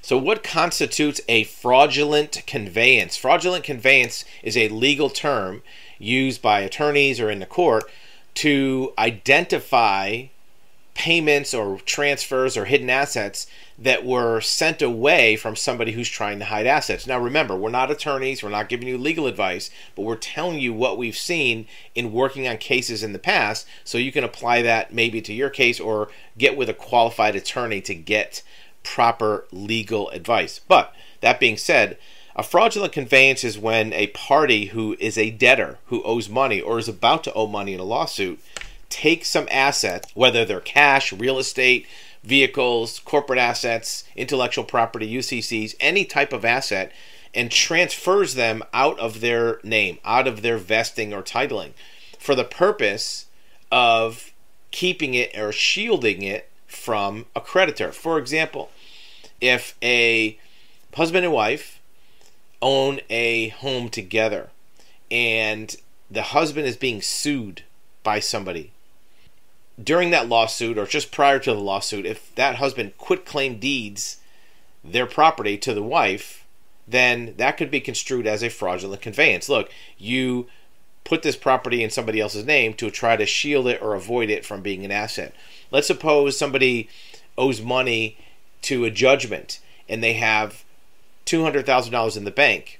So, what constitutes a fraudulent conveyance? Fraudulent conveyance is a legal term used by attorneys or in the court to identify payments or transfers or hidden assets that were sent away from somebody who's trying to hide assets. Now, remember, we're not attorneys, we're not giving you legal advice, but we're telling you what we've seen in working on cases in the past so you can apply that maybe to your case or get with a qualified attorney to get proper legal advice. But that being said, a fraudulent conveyance is when a party who is a debtor who owes money or is about to owe money in a lawsuit takes some asset, whether they're cash, real estate, vehicles, corporate assets, intellectual property, UCCs, any type of asset, and transfers them out of their name, out of their vesting or titling, for the purpose of keeping it or shielding it from a creditor. For example, if a husband and wife own a home together and the husband is being sued by somebody during that lawsuit or just prior to the lawsuit, if that husband quit claim deeds their property to the wife, then that could be construed as a fraudulent conveyance. Look, you put this property in somebody else's name to try to shield it or avoid it from being an asset. Let's suppose somebody owes money to a judgment and they have $200,000 in the bank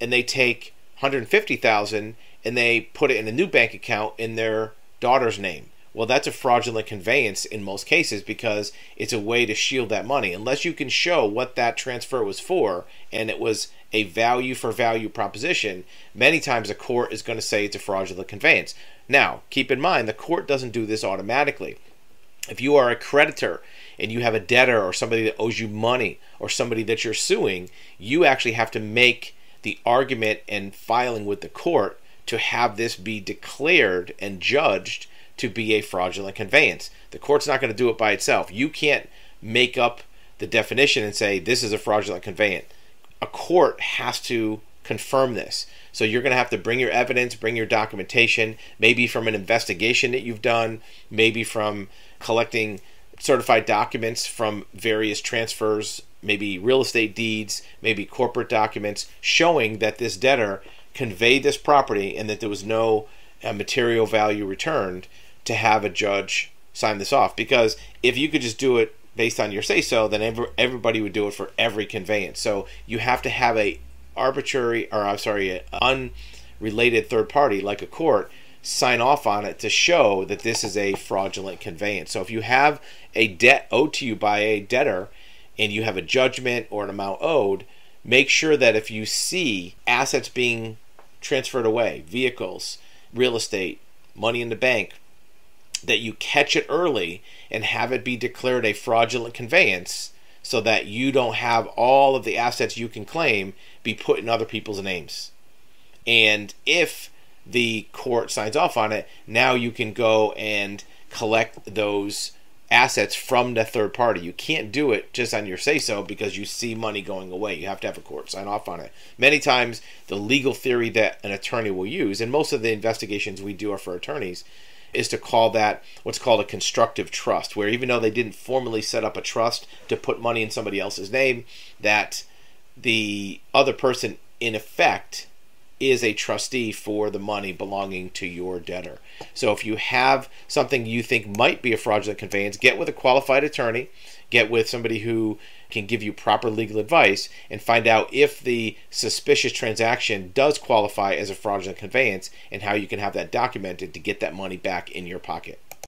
and they take 150,000 and they put it in a new bank account in their daughter's name well, that's a fraudulent conveyance in most cases because it's a way to shield that money. Unless you can show what that transfer was for and it was a value for value proposition, many times a court is going to say it's a fraudulent conveyance. Now, keep in mind, the court doesn't do this automatically. If you are a creditor and you have a debtor or somebody that owes you money or somebody that you're suing, you actually have to make the argument and filing with the court to have this be declared and judged to be a fraudulent conveyance. The court's not going to do it by itself. You can't make up the definition and say this is a fraudulent conveyance. A court has to confirm this. So you're going to have to bring your evidence, bring your documentation, maybe from an investigation that you've done, maybe from collecting certified documents from various transfers, maybe real estate deeds, maybe corporate documents showing that this debtor conveyed this property and that there was no uh, material value returned to have a judge sign this off because if you could just do it based on your say so then every, everybody would do it for every conveyance. So you have to have a arbitrary or i'm sorry an unrelated third party like a court sign off on it to show that this is a fraudulent conveyance. So if you have a debt owed to you by a debtor and you have a judgment or an amount owed make sure that if you see assets being transferred away vehicles real estate money in the bank that you catch it early and have it be declared a fraudulent conveyance so that you don't have all of the assets you can claim be put in other people's names. And if the court signs off on it, now you can go and collect those assets from the third party. You can't do it just on your say so because you see money going away. You have to have a court sign off on it. Many times, the legal theory that an attorney will use, and most of the investigations we do are for attorneys, is to call that what's called a constructive trust, where even though they didn't formally set up a trust to put money in somebody else's name, that the other person, in effect, is a trustee for the money belonging to your debtor. So if you have something you think might be a fraudulent conveyance, get with a qualified attorney, get with somebody who can give you proper legal advice and find out if the suspicious transaction does qualify as a fraudulent conveyance and how you can have that documented to get that money back in your pocket.